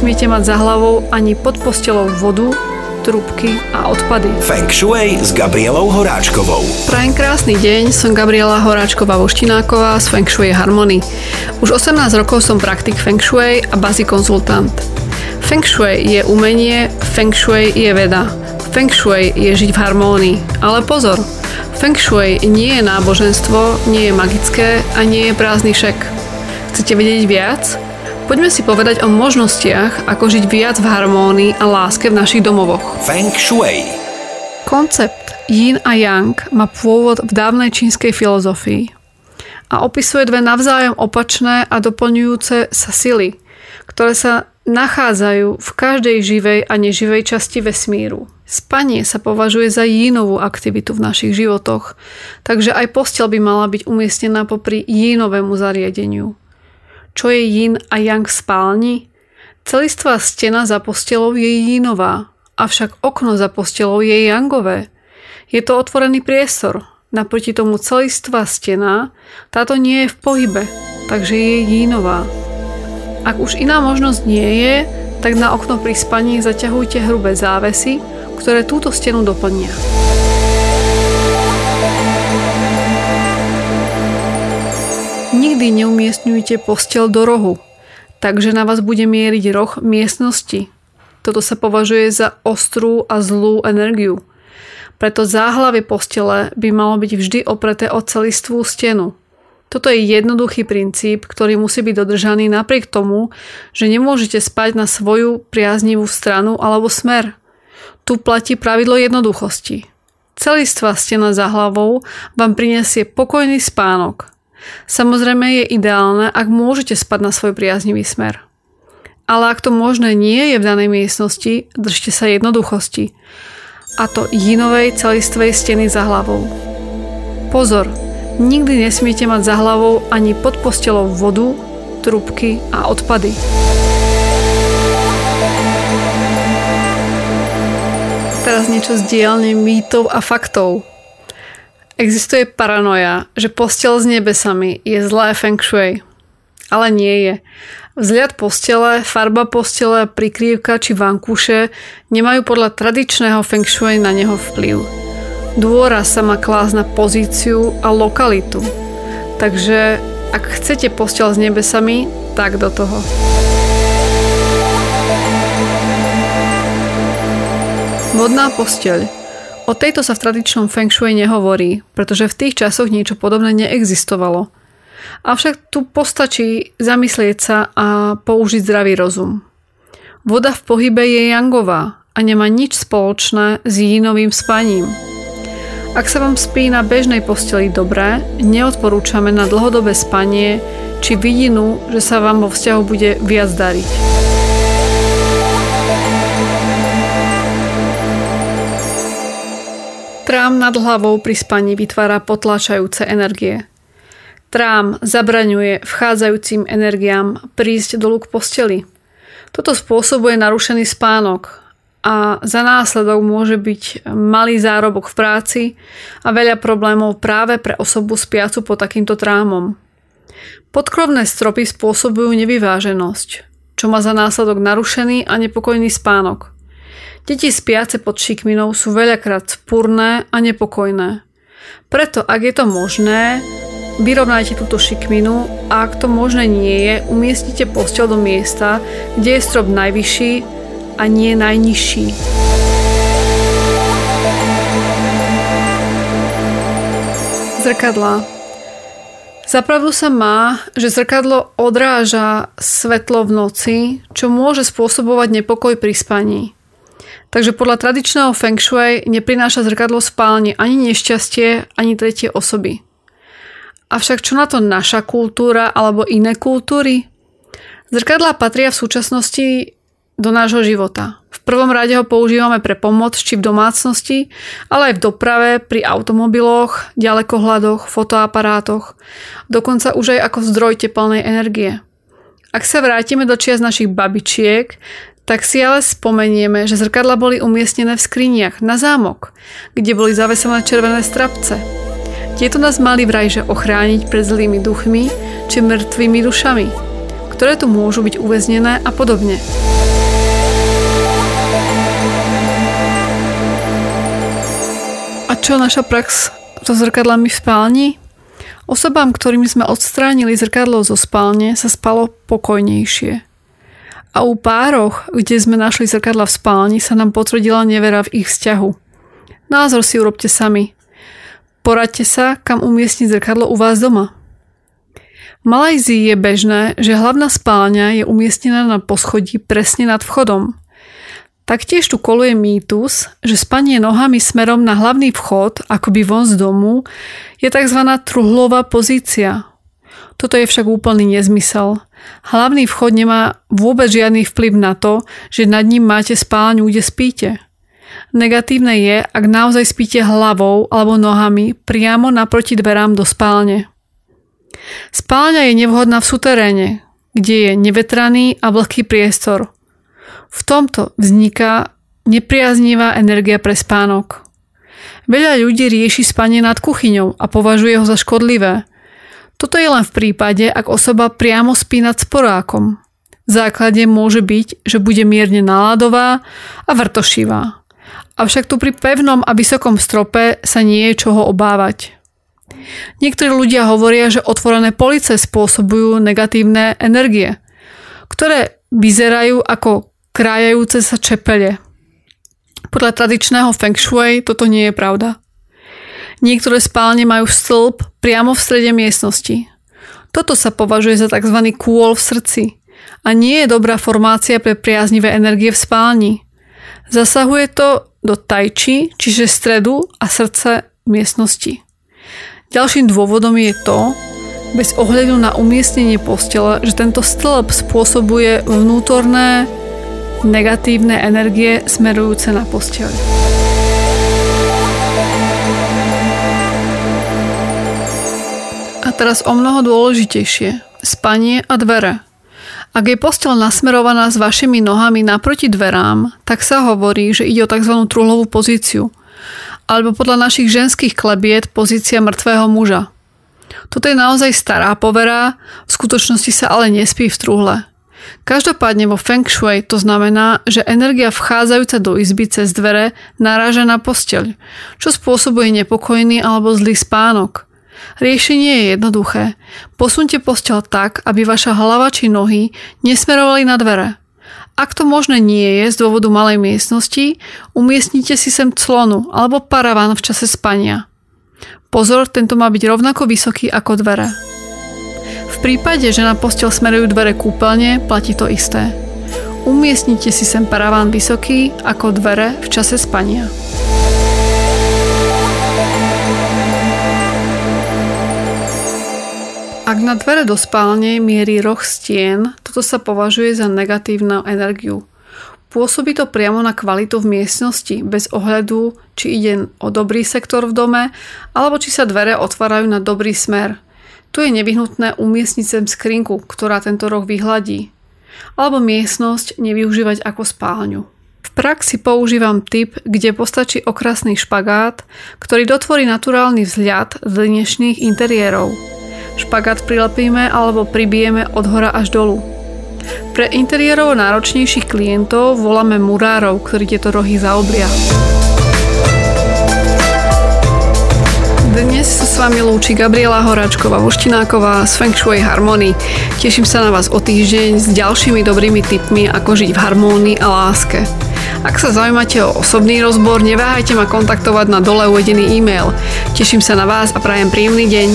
nesmiete mať za hlavou ani pod postelou vodu, trúbky a odpady. Feng Shui s Gabrielou Horáčkovou. Prajem krásny deň, som Gabriela Horáčková Voštináková z Feng Shui Harmony. Už 18 rokov som praktik Feng Shui a bazi konzultant. Feng Shui je umenie, Feng Shui je veda. Feng Shui je žiť v harmónii. Ale pozor, Feng Shui nie je náboženstvo, nie je magické a nie je prázdny šek. Chcete vedieť viac? Poďme si povedať o možnostiach, ako žiť viac v harmónii a láske v našich domovoch. Feng Shui. Koncept Yin a Yang má pôvod v dávnej čínskej filozofii a opisuje dve navzájom opačné a doplňujúce sa sily, ktoré sa nachádzajú v každej živej a neživej časti vesmíru. Spanie sa považuje za jínovú aktivitu v našich životoch, takže aj postel by mala byť umiestnená popri jínovému zariadeniu. Čo je yin a yang v spálni? Celistvá stena za postelou je jínová, avšak okno za postelou je yangové. Je to otvorený priestor, naproti tomu celistvá stena, táto nie je v pohybe, takže je jínová. Ak už iná možnosť nie je, tak na okno pri spaní zaťahujte hrubé závesy, ktoré túto stenu doplnia. Nikdy neumiestňujte postel do rohu, takže na vás bude mieriť roh miestnosti. Toto sa považuje za ostrú a zlú energiu. Preto záhlavie postele by malo byť vždy opreté o celistvú stenu. Toto je jednoduchý princíp, ktorý musí byť dodržaný napriek tomu, že nemôžete spať na svoju priaznivú stranu alebo smer. Tu platí pravidlo jednoduchosti. Celistvá stena za hlavou vám prinesie pokojný spánok, Samozrejme je ideálne, ak môžete spať na svoj priaznivý smer. Ale ak to možné nie je v danej miestnosti, držte sa jednoduchosti. A to jinovej celistvej steny za hlavou. Pozor, nikdy nesmiete mať za hlavou ani pod postelou vodu, trubky a odpady. Teraz niečo z dielne mýtov a faktov. Existuje paranoja, že postel s nebesami je zlé feng shui. Ale nie je. Vzhľad postele, farba postele, prikrývka či vankúše nemajú podľa tradičného feng shui na neho vplyv. Dôraz sa má klásť na pozíciu a lokalitu. Takže ak chcete postel s nebesami, tak do toho. Vodná posteľ O tejto sa v tradičnom feng shui nehovorí, pretože v tých časoch niečo podobné neexistovalo. Avšak tu postačí zamyslieť sa a použiť zdravý rozum. Voda v pohybe je jangová a nemá nič spoločné s jínovým spaním. Ak sa vám spí na bežnej posteli dobré, neodporúčame na dlhodobé spanie či vidinu, že sa vám vo vzťahu bude viac dariť. Trám nad hlavou pri spaní vytvára potláčajúce energie. Trám zabraňuje vchádzajúcim energiám prísť dolu k posteli. Toto spôsobuje narušený spánok a za následok môže byť malý zárobok v práci a veľa problémov práve pre osobu spiacu pod takýmto trámom. Podkrovné stropy spôsobujú nevyváženosť, čo má za následok narušený a nepokojný spánok. Deti spiace pod šikminou sú veľakrát spúrne a nepokojné. Preto, ak je to možné, vyrovnajte túto šikminu a ak to možné nie je, umiestnite postel do miesta, kde je strop najvyšší a nie najnižší. Zrkadlá Zapravdu sa má, že zrkadlo odráža svetlo v noci, čo môže spôsobovať nepokoj pri spaní. Takže podľa tradičného feng shui neprináša zrkadlo spálne ani nešťastie, ani tretie osoby. Avšak čo na to naša kultúra alebo iné kultúry? Zrkadlá patria v súčasnosti do nášho života. V prvom rade ho používame pre pomoc či v domácnosti, ale aj v doprave, pri automobiloch, ďalekohľadoch, fotoaparátoch, dokonca už aj ako zdroj tepelnej energie. Ak sa vrátime do čias našich babičiek, tak si ale spomenieme, že zrkadla boli umiestnené v skriniach na zámok, kde boli zavesené červené strapce. Tieto nás mali vrajže ochrániť pred zlými duchmi či mŕtvými dušami, ktoré tu môžu byť uväznené a podobne. A čo naša prax so zrkadlami v spálni? Osobám, ktorým sme odstránili zrkadlo zo spálne, sa spalo pokojnejšie. A u pároch, kde sme našli zrkadla v spálni, sa nám potvrdila nevera v ich vzťahu. Názor si urobte sami. Poradte sa, kam umiestniť zrkadlo u vás doma. V Malajzii je bežné, že hlavná spálňa je umiestnená na poschodí presne nad vchodom. Taktiež tu koluje mýtus, že spanie nohami smerom na hlavný vchod, akoby von z domu, je tzv. truhlová pozícia. Toto je však úplný nezmysel. Hlavný vchod nemá vôbec žiadny vplyv na to, že nad ním máte spálňu, kde spíte. Negatívne je, ak naozaj spíte hlavou alebo nohami priamo naproti dverám do spálne. Spálňa je nevhodná v suteréne, kde je nevetraný a vlhký priestor. V tomto vzniká nepriaznivá energia pre spánok. Veľa ľudí rieši spanie nad kuchyňou a považuje ho za škodlivé. Toto je len v prípade, ak osoba priamo spí nad sporákom. V základe môže byť, že bude mierne náladová a vrtošivá. Avšak tu pri pevnom a vysokom strope sa nie je čoho obávať. Niektorí ľudia hovoria, že otvorené police spôsobujú negatívne energie, ktoré vyzerajú ako krájajúce sa čepele. Podľa tradičného feng shui toto nie je pravda. Niektoré spálne majú stĺp priamo v strede miestnosti. Toto sa považuje za tzv. kôl v srdci a nie je dobrá formácia pre priaznivé energie v spálni. Zasahuje to do tajči, čiže stredu a srdce miestnosti. Ďalším dôvodom je to, bez ohľadu na umiestnenie postele, že tento stĺp spôsobuje vnútorné negatívne energie smerujúce na posteľ. Teraz o mnoho dôležitejšie. Spanie a dvere. Ak je postel nasmerovaná s vašimi nohami naproti dverám, tak sa hovorí, že ide o tzv. truhlovú pozíciu – alebo podľa našich ženských klebiet pozícia mŕtvého muža. Toto je naozaj stará povera, v skutočnosti sa ale nespí v truhle. Každopádne vo Feng Shui to znamená, že energia vchádzajúca do izby cez dvere naráža na posteľ, čo spôsobuje nepokojný alebo zlý spánok. Riešenie je jednoduché. Posunte posteľ tak, aby vaša hlava či nohy nesmerovali na dvere. Ak to možné nie je z dôvodu malej miestnosti, umiestnite si sem clonu alebo paraván v čase spania. Pozor, tento má byť rovnako vysoký ako dvere. V prípade, že na postel smerujú dvere kúpeľne, platí to isté. Umiestnite si sem paraván vysoký ako dvere v čase spania. Ak na dvere do spálne mierí roh stien, toto sa považuje za negatívnu energiu. Pôsobí to priamo na kvalitu v miestnosti, bez ohľadu, či ide o dobrý sektor v dome, alebo či sa dvere otvárajú na dobrý smer. Tu je nevyhnutné umiestniť sem skrinku, ktorá tento roh vyhladí. Alebo miestnosť nevyužívať ako spálňu. V praxi používam typ, kde postačí okrasný špagát, ktorý dotvorí naturálny vzhľad dnešných interiérov. Špagát prilepíme alebo pribijeme od hora až dolu. Pre interiérovo náročnejších klientov voláme murárov, ktorí tieto rohy zaobria. Dnes sa s vami lúči Gabriela Horáčková Voštináková z Feng Shui Harmony. Teším sa na vás o týždeň s ďalšími dobrými tipmi, ako žiť v harmónii a láske. Ak sa zaujímate o osobný rozbor, neváhajte ma kontaktovať na dole uvedený e-mail. Teším sa na vás a prajem príjemný deň.